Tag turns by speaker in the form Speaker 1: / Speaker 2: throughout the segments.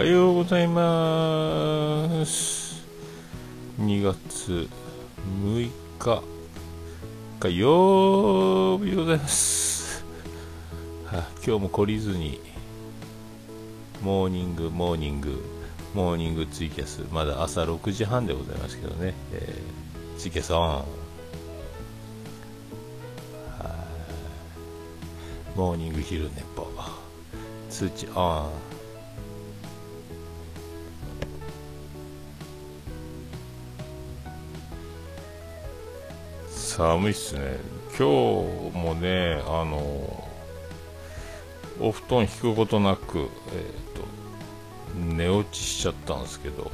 Speaker 1: はようございます。2月6日火曜日でございます、は、今日も懲りずにモーニングモーニングモーニングツイキャスまだ朝6時半でございますけどね、えー、ツイキャスオン。モーニング昼寝ぽ。通知オン。寒いっすね。今日もねあのお布団引くことなく、えーと、寝落ちしちゃったんですけど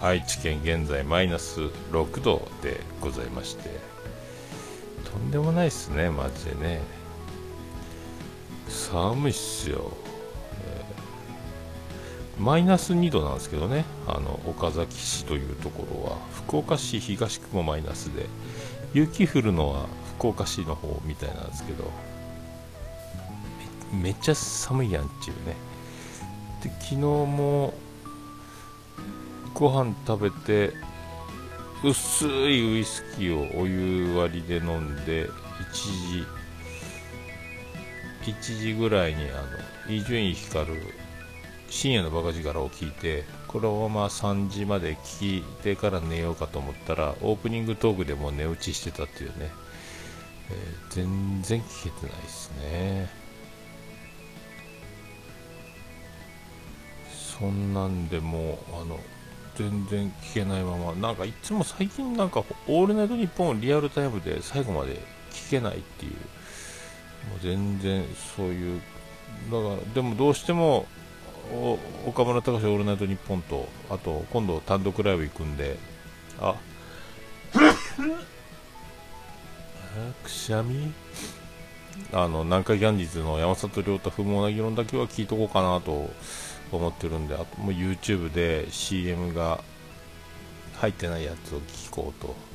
Speaker 1: 愛知県現在マイナス6度でございましてとんでもないっすねマジでね。寒いっすよ、マイナス2度なんですけどね。あの岡崎市というところは福岡市東区もマイナスで雪降るのは福岡市の方みたいなんですけどめっちゃ寒いやんっていうね。で昨日もご飯食べて薄いウイスキーをお湯割りで飲んで1時1時ぐらいにあの伊集院光深夜のバカ力を聞いてこのまま3時まで聞いてから寝ようかと思ったらオープニングトークでも寝落ちしてたっていうね、えー、全然聞けてないですね。そんなんでもあの全然聞けないまま。なんかいつも最近なんか「オールナイトニッポン」リアルタイムで最後まで聞けないっていう。もう全然そういうだからでもどうしても岡村隆史オールナイトニッポンとあと今度単独ライブ行くんで。あ。くしゃみ？あの南海キャンディーズの山里亮太不毛な議論だけは聞いとこうかなと思ってるんであともう YouTube で CM が入ってないやつを聞こうと。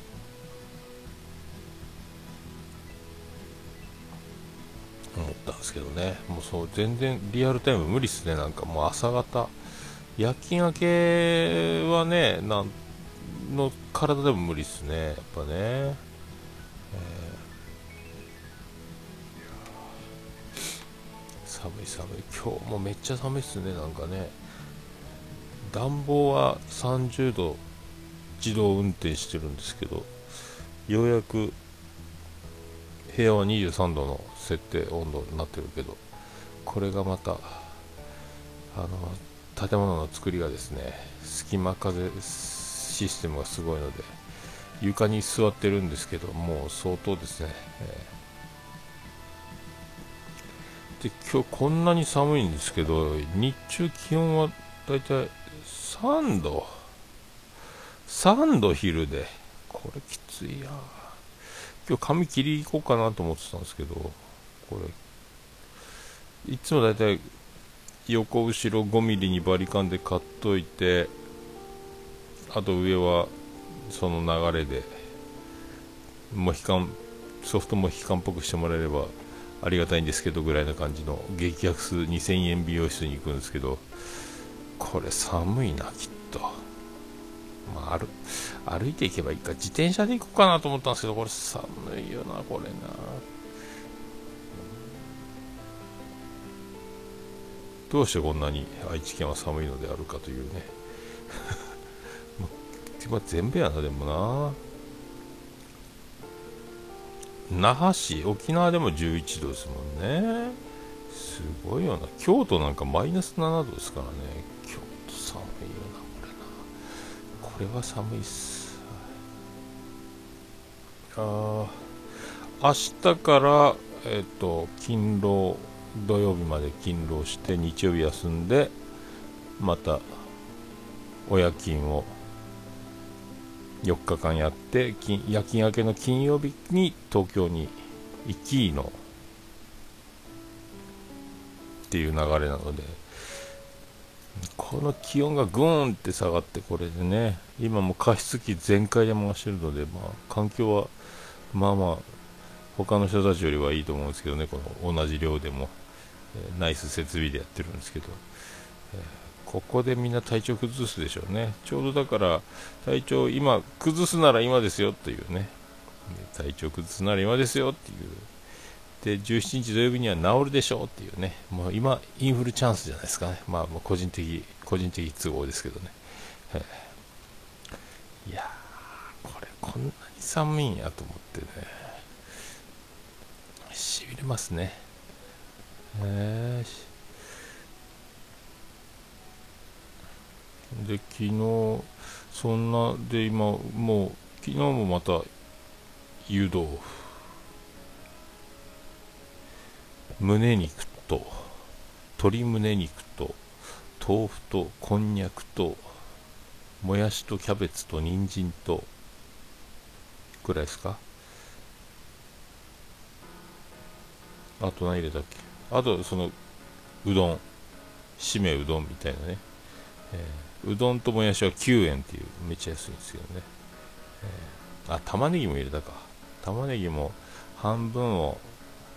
Speaker 1: 思ったんですけどね。もうそう全然リアルタイム無理っすね。なんかもう朝方。夜勤明けはねなんの体でも無理っすね。やっぱね、えー、寒い寒い。今日もめっちゃ寒いっすね。なんかね。暖房は30度自動運転してるんですけどようやく部屋は23度の設定温度になってるけどこれがまたあの建物の作りがですね隙間風システムがすごいので床に座ってるんですけどもう相当ですね、えー、で今日こんなに寒いんですけど日中気温はだいたい3度？3度昼で。これきついや。今日髪切り行こうかなと思ってたんですけどこれ。いつもだいたい横後ろ5ミリにバリカンで買っといてあと上はその流れでモヒカンソフトモヒカンっぽくしてもらえればありがたいんですけどぐらいな感じの激安2000円美容室に行くんですけどこれ寒いなきっと、まあ、歩歩いていけばいいか。自転車で行こうかなと思ったんですけどこれ寒いよなこれな。どうしてこんなに愛知県は寒いのであるかというね。まあ、全部やなでもな。那覇市沖縄でも11度ですもんね。すごいよな。京都なんかマイナス7度ですからね。京都寒いよな。これは寒いっす。あ明日からえっ、ー、と勤労土曜日まで勤労して日曜日休んでまた親勤を4日間やって夜勤明けの金曜日に東京に行きのっていう流れなのでこの気温がぐーんって下がってこれでね今も加湿器全開で回してるので、まあ、環境はまあまあ他の人たちよりはいいと思うんですけどねこの同じ量でもえ。ナイス設備でやってるんですけど、ここでみんな体調崩すでしょうねちょうどだから体調今崩すなら今ですよというね体調崩すなら今ですよっていうで17日土曜日には治るでしょうっていうね。もう今インフルチャンスじゃないですかね。まあもう個人的個人的都合ですけどね、いやーこれこんなに寒いんやと思ってね。しびれますね。えー、で昨日そんなで今もう昨日もまた湯豆腐。胸肉と鶏胸肉と豆腐とこんにゃくともやしとキャベツと人参とぐらいですか？あと何入れたっけ？あとそのうどん。しめうどんみたいなね、えー、うどんともやしは9円っていうめっちゃ安いんですけどね、えー、あ玉ねぎも入れたか。玉ねぎも半分を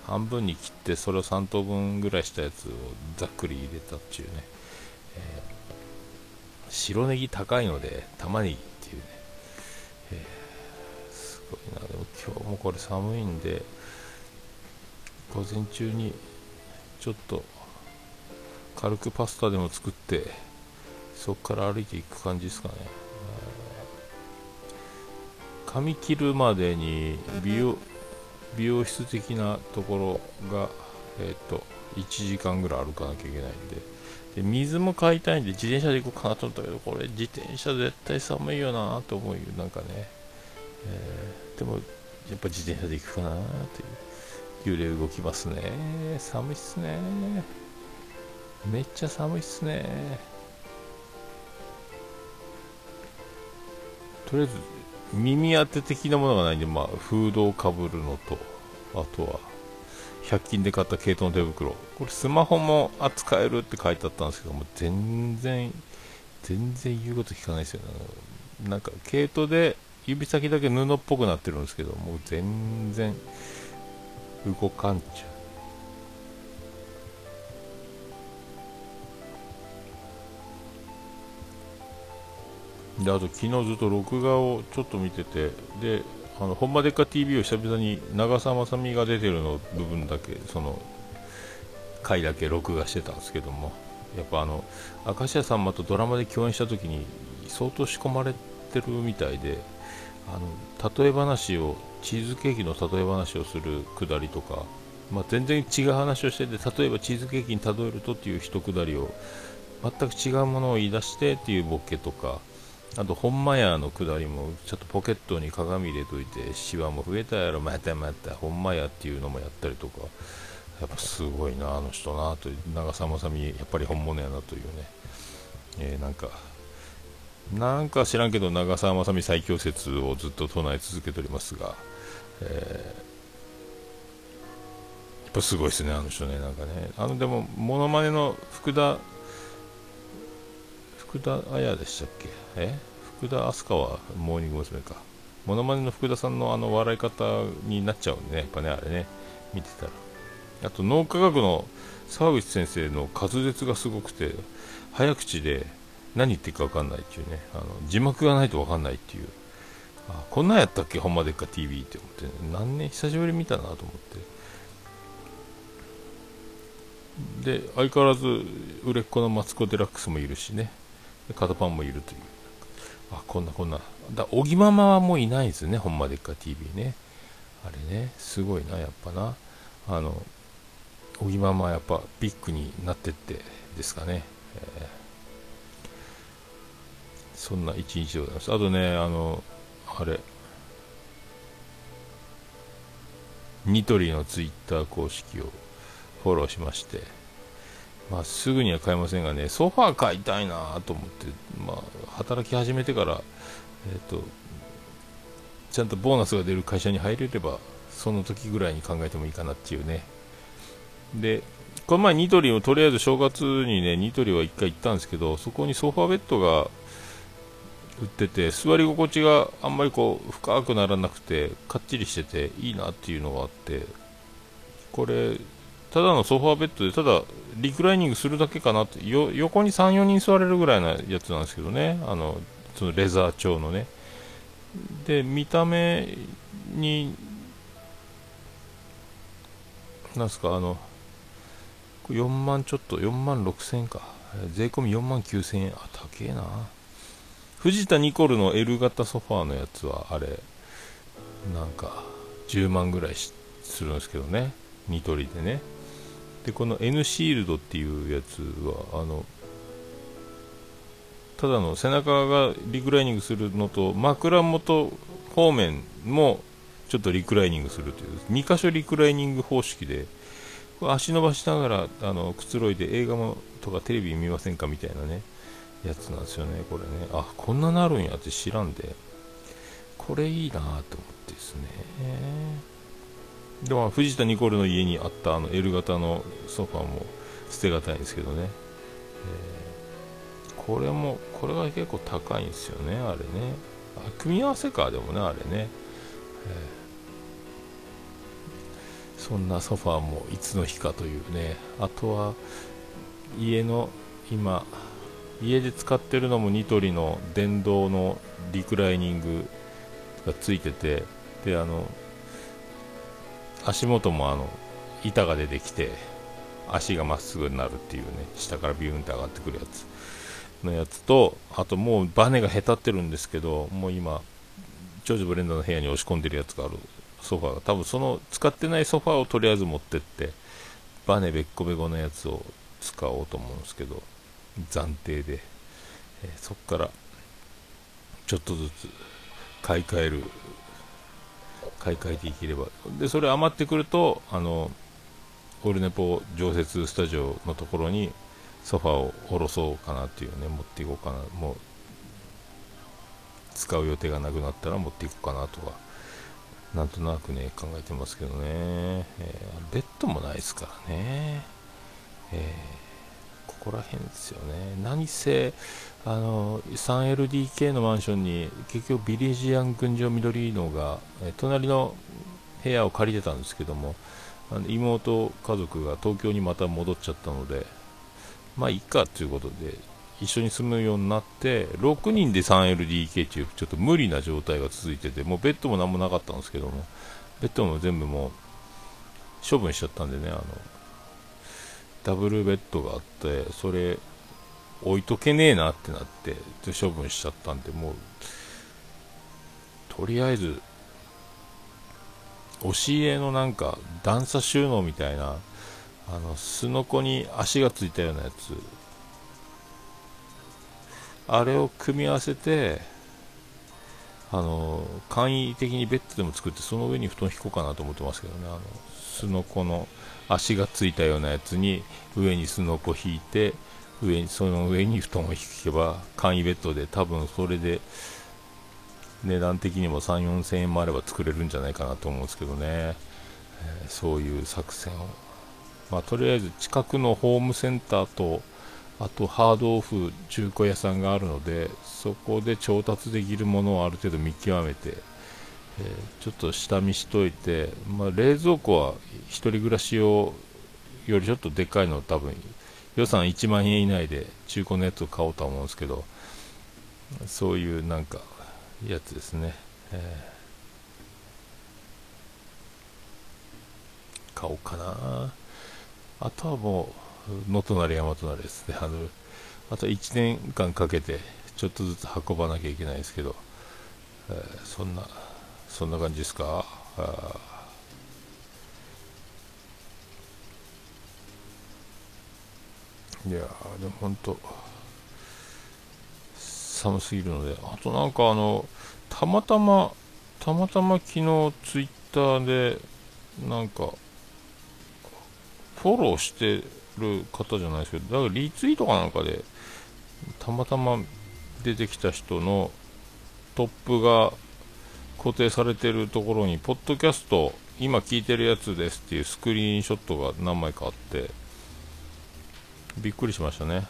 Speaker 1: 半分に切ってそれを3等分ぐらいしたやつをざっくり入れたっていうね、えー、白ネギ高いので玉ねぎっていうね、えー、すごいな。でも今日もこれ寒いんで午前中にちょっと軽くパスタでも作ってそこから歩いていく感じですかね。髪切るまでに美容美容室的なところが、えーと、1時間ぐらい歩かなきゃいけないんで。で水も買いたいんで自転車で行こうかなと思ったけどこれ自転車絶対寒いよなと思うよ。なんかね、えー、でもやっぱ自転車で行くかなっていう。揺れ動きますね。寒いっすね。めっちゃ寒いっすね。とりあえず耳当て的なものがないんで、まあ、フードをかぶるのと、あとは、100均で買った毛糸の手袋。これスマホも扱えるって書いてあったんですけども、全然、全然言うこと聞かないですよね。なんか、毛糸で指先だけ布っぽくなってるんですけど、もう全然動かんちゃう。であと昨日ずっと録画をちょっと見ててであのほんまでっか TV を久々に長澤まさみが出てるの部分だけその回だけ録画してたんですけどもやっぱあの明石家さんまとドラマで共演した時に相当仕込まれてるみたいであの例え話をチーズケーキの例え話をするくだりとか、まあ、全然違う話をしてて例えばチーズケーキに例えるとっていう一くだりを全く違うものを言い出してっていうボケとかあと、ほんまやのくだりも、ちょっとポケットに鏡入れといて、シワも増えたやろ、またまた、ほんまやっていうのもやったりとか、やっぱすごいな、あの人な、と、長澤まさみ、やっぱり本物やなというね、えー、なんか、なんか知らんけど、長澤まさみ最強説をずっと唱え続けておりますが、えー、やっぱすごいですね、あの人ね、なんかね、あのでも、ものまねの福田福田彩でしたっけ？え？福田明日香はモーニング娘。か。モノマネの福田さんのあの笑い方になっちゃうんでね、やっぱね、あれね、見てたら。あと、脳科学の沢口先生の滑舌がすごくて、早口で何言ってるか分かんないっていうね、あの字幕がないと分かんないっていう。あこんなんやったっけ、ほんまでっか TV って思って、ね、何年久しぶり見たなと思って。で、相変わらず売れっ子のマツコ・デラックスもいるしね。肩パンもいるという。あ、こんなこんな。だ、おぎママはもういないですね、ほんまでっか TV ね。あれね、すごいな、やっぱな。あの、おぎママはやっぱビッグになってってですかね。えー、そんな一日でございます。あとね、あの、あれ、ニトリのツイッター公式をフォローしまして、まあ、すぐには買えませんがね、ソファー買いたいなと思って、まあ、働き始めてから、えっ、ー、と、ちゃんとボーナスが出る会社に入れれば、その時ぐらいに考えてもいいかなっていうね。で、この前ニトリをとりあえず正月にね、ニトリは1回行ったんですけど、そこにソファーベッドが売ってて、座り心地があんまりこう深くならなくて、かっちりしてていいなっていうのがあって、これ、ただのソファーベッドで、ただリクライニングするだけかなって横に34人座れるぐらいなやつなんですけどね。あのそのレザー調のね。で見た目になんすかあの4万ちょっと4万6千円か。税込み4万9千円。あ高えな。藤田ニコルの L 型ソファーのやつはあれなんか10万ぐらいするんですけどね。ニトリでね。でこの N シールドっていうやつはあのただの背中がリクライニングするのと枕元方面もちょっとリクライニングするという2箇所リクライニング方式で足伸ばしながらあのくつろいで映画もとかテレビ見ませんかみたいなねやつなんですよねこれね。あこんななるんやって知らんで。これいいなと思ってですね。でも藤田ニコルの家にあったあの L 型のソファーも捨てがたいんですけどね、えー、これもこれが結構高いんですよねあれね。あ組み合わせかでもねあれね、えー、そんなソファーもいつの日かというね。あとは家の今家で使ってるのもニトリの電動のリクライニングがついててであの足元もあの板が出てきて足がまっすぐになるっていうね下からビューンって上がってくるやつのやつとあともうバネがへたってるんですけどもう今長女ブレンダーの部屋に押し込んでるやつがあるソファーが多分その使ってないソファーをとりあえず持ってってバネべっこべこのやつを使おうと思うんですけど暫定で、えー、そこからちょっとずつ買い替える買い替えていければ。でそれ余ってくるとあのオルネポ常設スタジオのところにソファーを下ろそうかなっていうね持っていこうかなもう使う予定がなくなったら持っていこうかなとかなんとなくね考えてますけどね、えー、ベッドもないですからね、えー、ここら辺ですよね。何せあの 3LDK のマンションに結局ビリジアン群青緑のが、隣の部屋を借りてたんですけどもあの妹家族が東京にまた戻っちゃったのでまあいいかということで一緒に住むようになって6人で 3LDK っていうちょっと無理な状態が続いててもうベッドも何もなかったんですけどもベッドも全部もう処分しちゃったんでねあのダブルベッドがあってそれ置いとけねえなってなって処分しちゃったんでもうとりあえず押し入れのなんか段差収納みたいなあのすのこに足がついたようなやつ。あれを組み合わせてあの簡易的にベッドでも作ってその上に布団引こうかなと思ってますけどね。あのすのこの足がついたようなやつに上にすのこ引いて上にその上に布団を引けば簡易ベッドで多分それで値段的にも3 4千円もあれば作れるんじゃないかなと思うんですけどね、えー、そういう作戦を、まあ、とりあえず近くのホームセンターとあとハードオフ中古屋さんがあるのでそこで調達できるものをある程度見極めて、えー、ちょっと下見しといて、まあ、冷蔵庫は1人暮らし用よりちょっとでかいの多分予算1万円以内で中古のやつを買おうとは思うんですけどそういうなんかやつですね、えー、買おうかな。あとはもう野隣山隣ですね。あのあと1年間かけてちょっとずつ運ばなきゃいけないですけど、えー、そんなそんな感じですか？いやでも本当寒すぎるのであとなんかあのたまたまたまたま昨日ツイッターでなんかフォローしてる方じゃないですけどだからリツイートかなんかでたまたま出てきた人のトップが固定されてるところにポッドキャスト今聞いてるやつですっていうスクリーンショットが何枚かあってびっくりしましたね。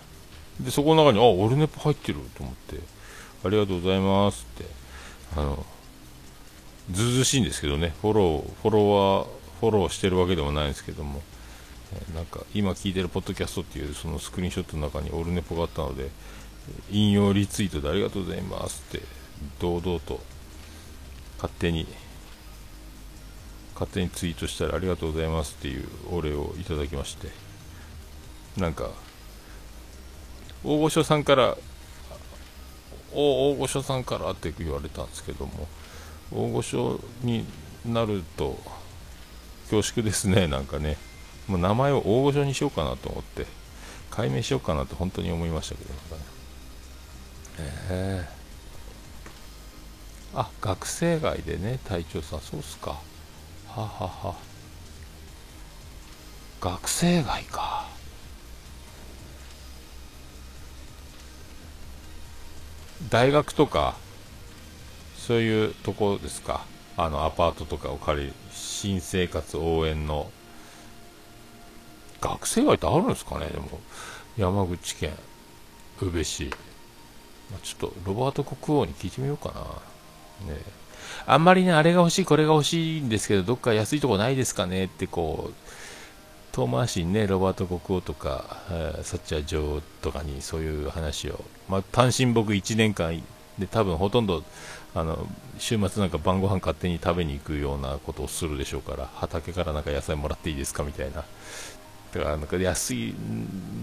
Speaker 1: でそこの中にあオルネポ入ってると思ってありがとうございますってあのずうずしいんですけどね。フォローフォロワーフォローしてるわけでもないんですけどもなんか今聞いてるポッドキャストっていうそのスクリーンショットの中にオルネポがあったので引用リツイートでありがとうございますって堂々と勝手に勝手にツイートしたらありがとうございますっていうお礼をいただきまして。なんか大御所さんから大御所さんからって言われたんですけども大御所になると恐縮ですねなんかね。もう名前を大御所にしようかなと思って解明しようかなと本当に思いましたけど、ね、えー、あ学生街でね隊長さん。そうっすか。ははは。学生街か。大学とかそういうとこですか？あのアパートとかを借り新生活応援の。学生街ってあるんですかね？でも山口県宇部市、ちょっとロバート国王に聞いてみようかな。ね。あんまりねあれが欲しいこれが欲しいんですけどどっか安いとこないですかね？ってこう遠回しにねロバート国王とか、えー、サッチャー女王とかにそういう話を、まあ、単身僕1年間で多分ほとんどあの週末なんか晩ご飯勝手に食べに行くようなことをするでしょうから畑からなんか野菜もらっていいですかみたいな。だからなんか安い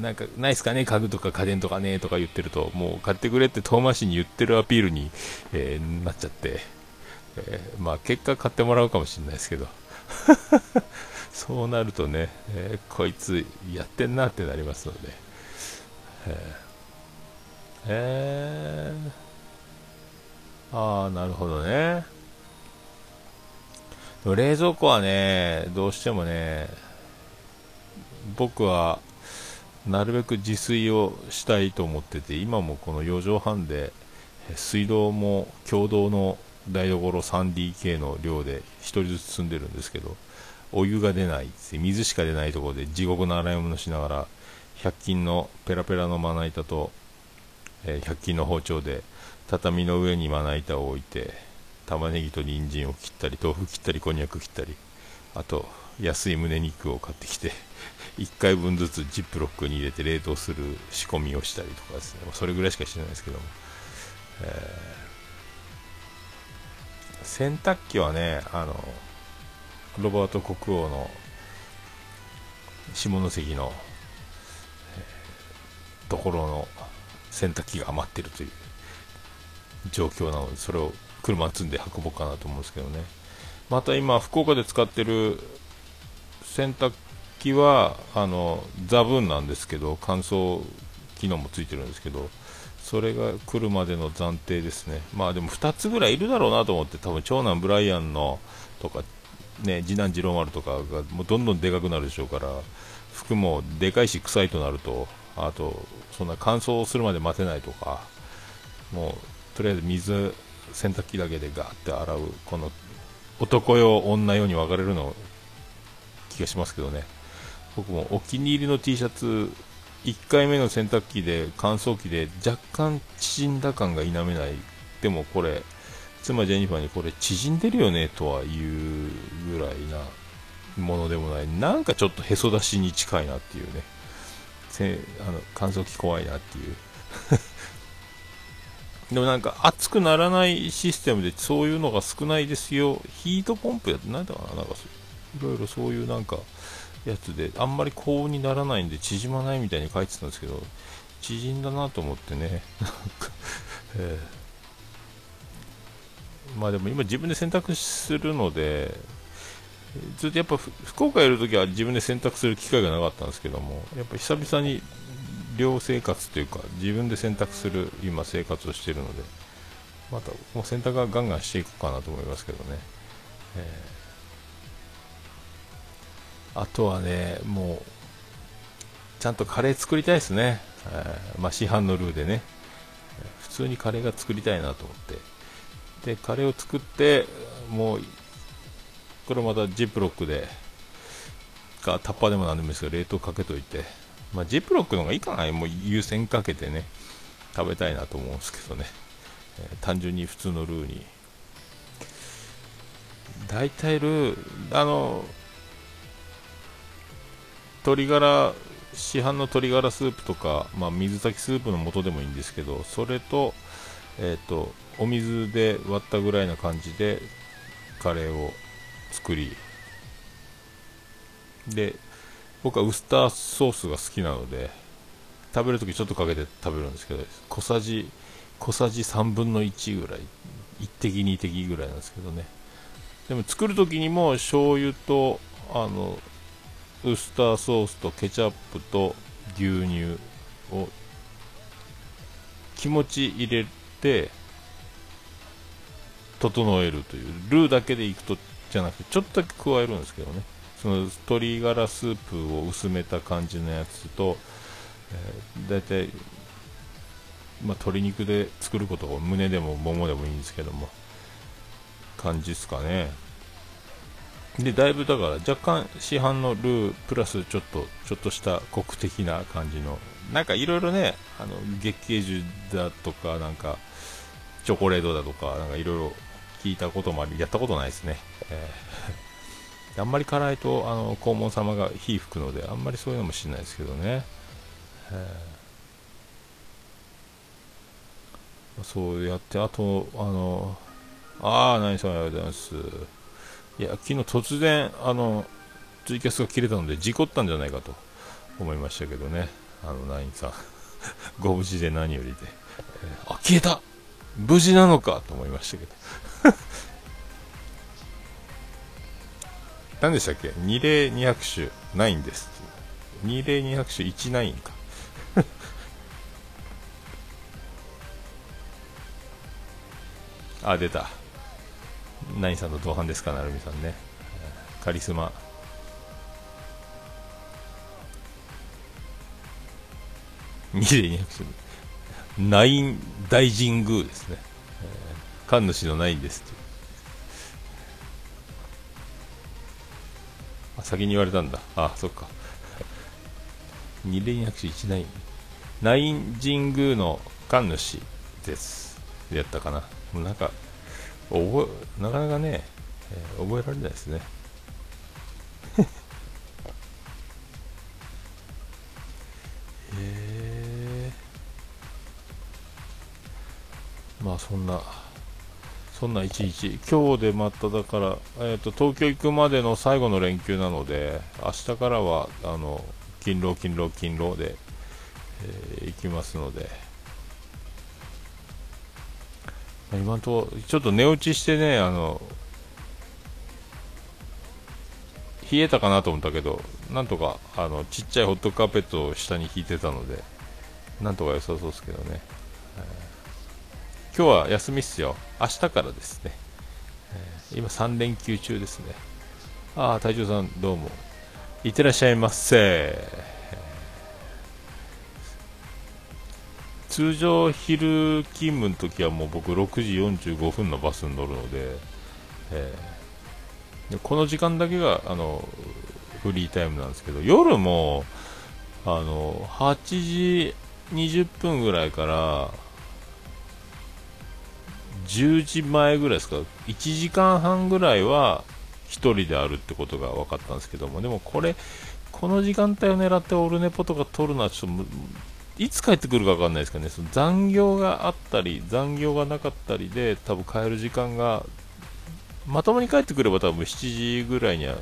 Speaker 1: なんかないですかね家具とか家電とかねとか言ってるともう買ってくれって遠回しに言ってるアピールに、えー、なっちゃって、えー、まあ結果買ってもらうかもしれないですけど。そうなるとね、えー、こいつやってんなってなりますので、えー、えー、ああ、なるほどね。冷蔵庫はね、どうしてもね、僕はなるべく自炊をしたいと思ってて、今もこの4畳半で、水道も共同の台所 3DK の量で1人ずつ住んでるんですけど、お湯が出ない水しか出ないところで地獄の洗い物しながら100均のペラペラのまな板と、えー、100均の包丁で畳の上にまな板を置いて玉ねぎと人参を切ったり豆腐切ったりこんにゃく切ったりあと安い胸肉を買ってきて 1回分ずつジップロックに入れて冷凍する仕込みをしたりとかですね。それぐらいしかしてないですけども、えー、洗濯機はねあのロバート国王の下関の、ところの洗濯機が余ってるという状況なのでそれを車積んで運ぼうかなと思うんですけどね。また今福岡で使ってる洗濯機はあのザブンなんですけど乾燥機能もついてるんですけどそれが来るまでの暫定ですね。まあでも2つぐらいいるだろうなと思って多分長男ブライアンのとかね、次男次郎丸とかがもうどんどんでかくなるでしょうから服もでかいし臭いとなるとあとそんな乾燥するまで待てないとかもうとりあえず水洗濯機だけでガーって洗うこの男用女用に分かれるの気がしますけどね。僕もお気に入りの T シャツ1回目の洗濯機で乾燥機で若干縮んだ感が否めない。でもこれ妻ジェニファーにこれ縮んでるよねとは言うぐらいなものでもない。なんかちょっとへそ出しに近いなっていうね。せあの乾燥機怖いなっていう。でもなんか熱くならないシステムでそういうのが少ないですよ。ヒートポンプやってなんだかななんかいろいろそういうなんかやつであんまり高温にならないんで縮まないみたいに書いてたんですけど縮んだなと思ってね。えー。まあでも今自分で選択するので、ずっとやっぱ福岡いるときは自分で選択する機会がなかったんですけども、やっぱ久々に寮生活というか、自分で選択する今生活をしているので、またもう選択はガンガンしていこうかなと思いますけどね。えー、あとはね、もう、ちゃんとカレー作りたいですね。えー、まあ、市販のルーでね。普通にカレーが作りたいなと思って。でカレーを作ってもうこれまたジップロックでかタッパーでもなんでもいいですけど冷凍かけといて、まあ、ジップロックの方がいいかな。もう優先かけてね食べたいなと思うんですけどね、えー、単純に普通のルーに。大体ルーあの鶏ガラ市販の鶏ガラスープとか、まあ、水炊きスープの素でもいいんですけどそれと,、えーと、お水で割ったぐらいな感じでカレーを作りで僕はウスターソースが好きなので食べるときちょっとかけて食べるんですけど小さじ小さじ3分の1ぐらい1滴2滴ぐらいなんですけどね。でも作るときにも醤油とあのウスターソースとケチャップと牛乳を気持ち入れて整えるというルーだけでいくとじゃなくてちょっとだけ加えるんですけどね。その鶏ガラスープを薄めた感じのやつと、えー、だいい、まあ、鶏肉で作ることを胸でもももでもいいんですけども感じですかね。でだいぶだから若干市販のループラスちょっとちょっとしたコク的な感じのなんかいろいろねあの月桂樹だとかなんかチョコレートだとかなんかいろいろ聞いたこともありやったことないですね、えー、あんまり辛いとあの黄門様が火吹くのであんまりそういうのもしないですけどね、えー、そうやってあとあのああ何さんありがとうございますいや、昨日突然、あの、ツイキャスが切れたので、事故ったんじゃないかと思いましたけどね。あの、ナインさん。ご無事で何よりで。えー、あ、消えた無事なのかと思いましたけど。何でしたっけ？二例二拍手ないんです。二例二拍手1ないんか。あ、出た。何さんと同伴ですか、なるみさんね。カリスマ。二で二拍手。ナイン大神宮ですね。神主のナインですあ、先に言われたんだ。あ、そっか。二連拍手1ナイン。ナイン神宮の神主です。やったかな。もうなんか、覚えなかなかね、えー、覚えられないですね へえまあそんなそんな一日。今日でまただから、えーと、東京行くまでの最後の連休なので明日からはあの勤労勤労勤労で、えー、行きますので。今んところちょっと寝落ちしてねあの冷えたかなと思ったけどなんとかあのちっちゃいホットカーペットを下に引いてたのでなんとか良さそうですけどね、えー、今日は休みっすよ。明日からですね、えー、今3連休中ですね。ああ隊長さんどうも。いってらっしゃいませ。通常昼勤務の時はもう僕6時45分のバスに乗るので、えー、この時間だけがあのフリータイムなんですけど夜もあの8時20分ぐらいから10時前ぐらいですか？1時間半ぐらいは1人であるってことが分かったんですけども。でもこれこの時間帯を狙ってオルネポとか取るのはちょっといつ帰ってくるか分かんないですけどね、その残業があったり、残業がなかったりで、多分帰る時間が、まともに帰ってくれば多分7時ぐらいには、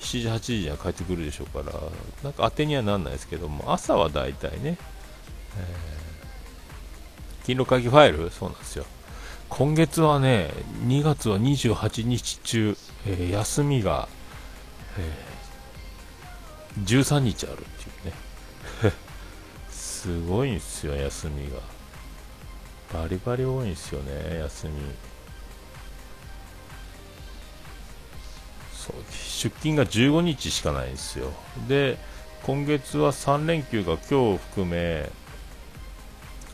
Speaker 1: 7時、8時には帰ってくるでしょうから、なんか当てにはなんないですけども、朝は大体ね、えー、勤労会議ファイル？そうなんですよ。今月はね、2月は28日中、えー、休みが、えー、13日あるっていうね。すごいんですよ、休みが。バリバリ多いんですよね、休み。そう出勤が15日しかないんですよ。で、今月は3連休が今日を含め、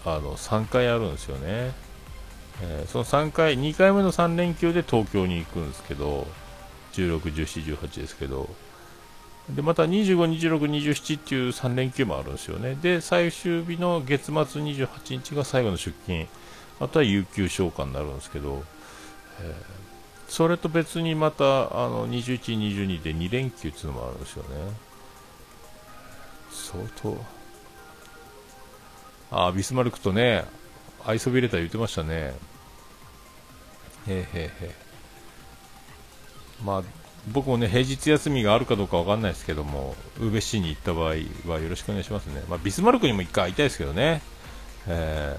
Speaker 1: あの、3回あるんですよね。えー、その3回、2回目の3連休で東京に行くんですけど、16、17、18ですけど、でまた25、26、27っていう3連休もあるんですよね。で、最終日の月末28日が最後の出勤、あとは有給消化になるんですけど、えー、それと別にまたあの21、22で2連休っていうのもあるんですよね。相当。あビスマルクとね愛そびれた言ってましたね。へえへえへまあ僕もね平日休みがあるかどうかわかんないですけども宇部市に行った場合はよろしくお願いしますね、まあ、ビスマルクにも一回会いたいですけどね、え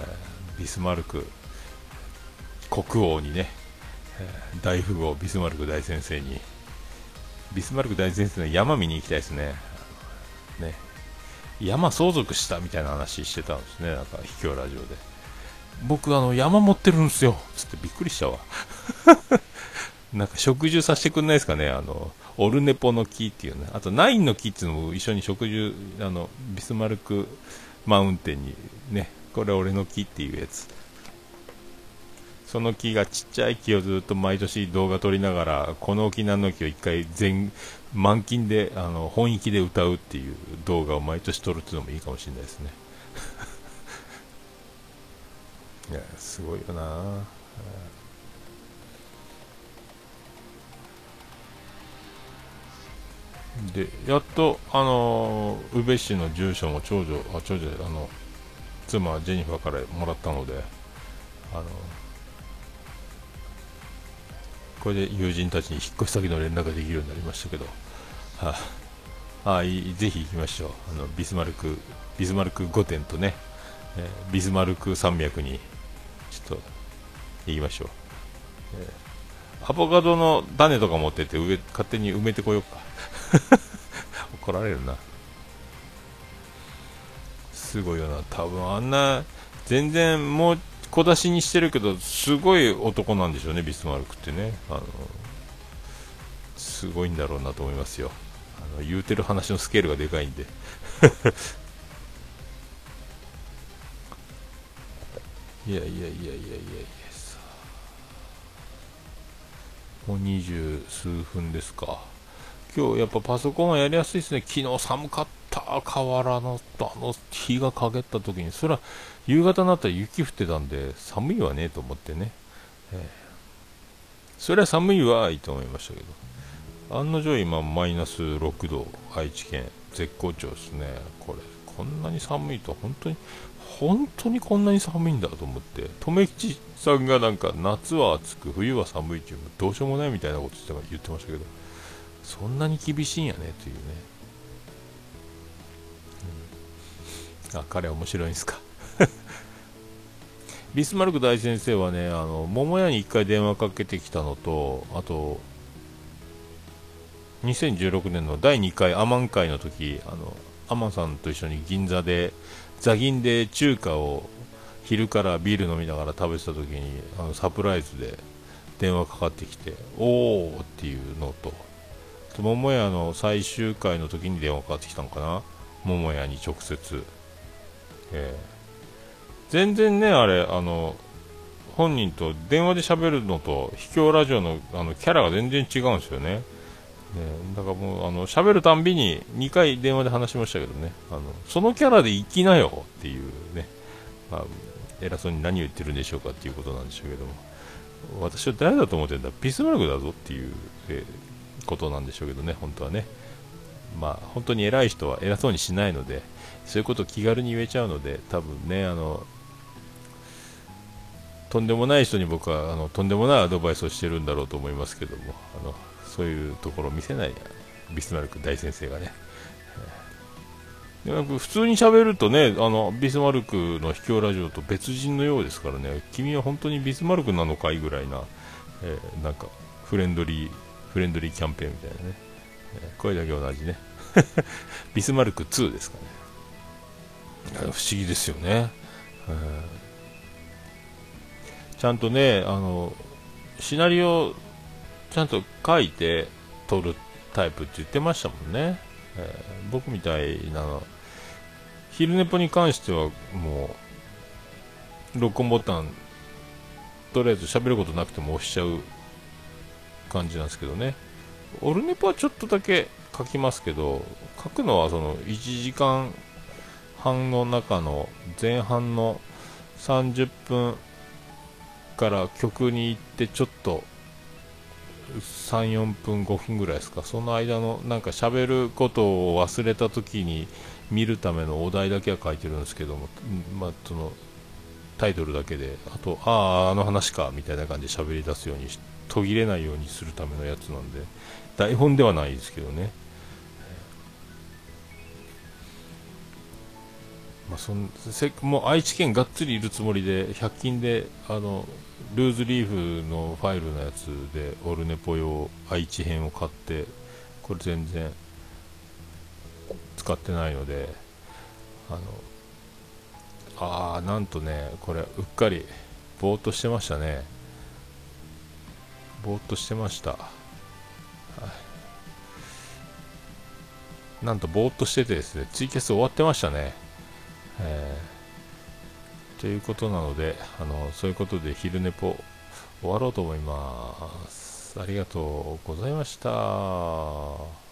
Speaker 1: ー、ビスマルク。国王にね、え、大富豪ビスマルク大先生に。ビスマルク大先生の山見に行きたいですね。ね。山相続したみたいな話してたんですね。なんか秘境ラジオで。僕あの山持ってるんですよつってびっくりしたわ なんか植樹させてくんないですかね、あの、オルネポの木っていうね、あとナインの木っていうのも一緒に植樹、あの、ビスマルクマウンテンにね、これ俺の木っていうやつ。その木がちっちゃい木をずっと毎年動画撮りながら、この沖縄の木を一回全、満金で、あの、本域で歌うっていう動画を毎年撮るっていうのもいいかもしれないですね。いや、すごいよな。でやっとあの宇部市の住所も長女あ長女あの妻ジェニファーからもらったのであのこれで友人たちに引っ越し先の連絡ができるようになりましたけど、はあ、あいぜひ行きましょう。あのビスマルクビスマルク御殿とね、えー、ビスマルク山脈にちょっと行きましょう、えー、アボカドの種とか持ってって上勝手に埋めてこようか。怒られるな。すごいよな。多分あんな全然もう小出しにしてるけどすごい男なんでしょうねビスマルクってね。あのすごいんだろうなと思いますよ。あの言うてる話のスケールがでかいんで。いやいやいやいやいやいやもう二十数分ですか今日やっぱパソコンはやりやすいですね。昨日寒かった。河原の、あの、日が陰った時に、それは夕方になったら雪降ってたんで、寒いわねと思ってね。えー、それは寒いわいいと思いましたけど。案の定今マイナス6度、愛知県、絶好調ですね。これ、こんなに寒いと本当に、本当にこんなに寒いんだと思って、留吉さんがなんか夏は暑く、冬は寒いっていう、どうしようもないみたいなこと言ってましたけど、そんなに厳しいんやねというね、うん、あ彼面白いんすか。ビスマルク大先生はねあの桃屋に1回電話かけてきたのとあと2016年の第2回アマン会の時あのアマンさんと一緒に銀座で座銀で中華を昼からビール飲みながら食べてた時にあのサプライズで電話かかってきておおっていうのと桃屋の最終回の時に電話かかってきたのかな？桃屋に直接、えー、全然ねあれあの本人と電話で喋るのと秘境ラジオのあのキャラが全然違うんですよね。だからもうあの喋るたんびに2回電話で話しましたけどね。あのそのキャラで生きなよっていうね、まあ、偉そうに何を言ってるんでしょうかっていうことなんでしょうけども。私は誰だと思ってんだ？ビスマルクだぞっていう、えーことなんでしょうけどね、本当はね。まあ、本当に偉い人は偉そうにしないので、そういうことを気軽に言えちゃうので、多分ね、あの、とんでもない人に僕はあのとんでもないアドバイスをしてるんだろうと思いますけども、あのそういうところを見せないビスマルク大先生がね。で普通に喋るとね、あのビスマルクの秘境ラジオと別人のようですからね、君は本当にビスマルクなのかいぐらいな、えー、なんかフレンドリーフレンドリーキャンペーンみたいなね、えー、声だけ同じね。ビスマルク2ですかね。不思議ですよね、ちゃんとねあのシナリオちゃんと書いて撮るタイプって言ってましたもんね、えー、僕みたいな昼寝ぽに関してはもう録音ボタンとりあえず喋ることなくても押しちゃう感じなんですけどね。オルネポはちょっとだけ書きますけど書くのはその1時間半の中の前半の30分から曲に行ってちょっと34分5分ぐらいですか。その間のなんか喋ることを忘れた時に見るためのお題だけは書いてるんですけども、まあ、そのタイトルだけで。あとあああの話かみたいな感じで喋り出すように途切れないようにするためのやつなんで。台本ではないですけどね。まあ、そんせもう愛知県がっつりいるつもりで100均であのルーズリーフのファイルのやつでオルネポ用愛知編を買ってこれ全然使ってないのであのああなんとねこれうっかりぼーっとしてましたね。ぼーっとしてました、なんとぼーっとしててですねツイキャス終わってましたね。えー、ということなのであのそういうことで昼寝ぽ終わろうと思います。ありがとうございました。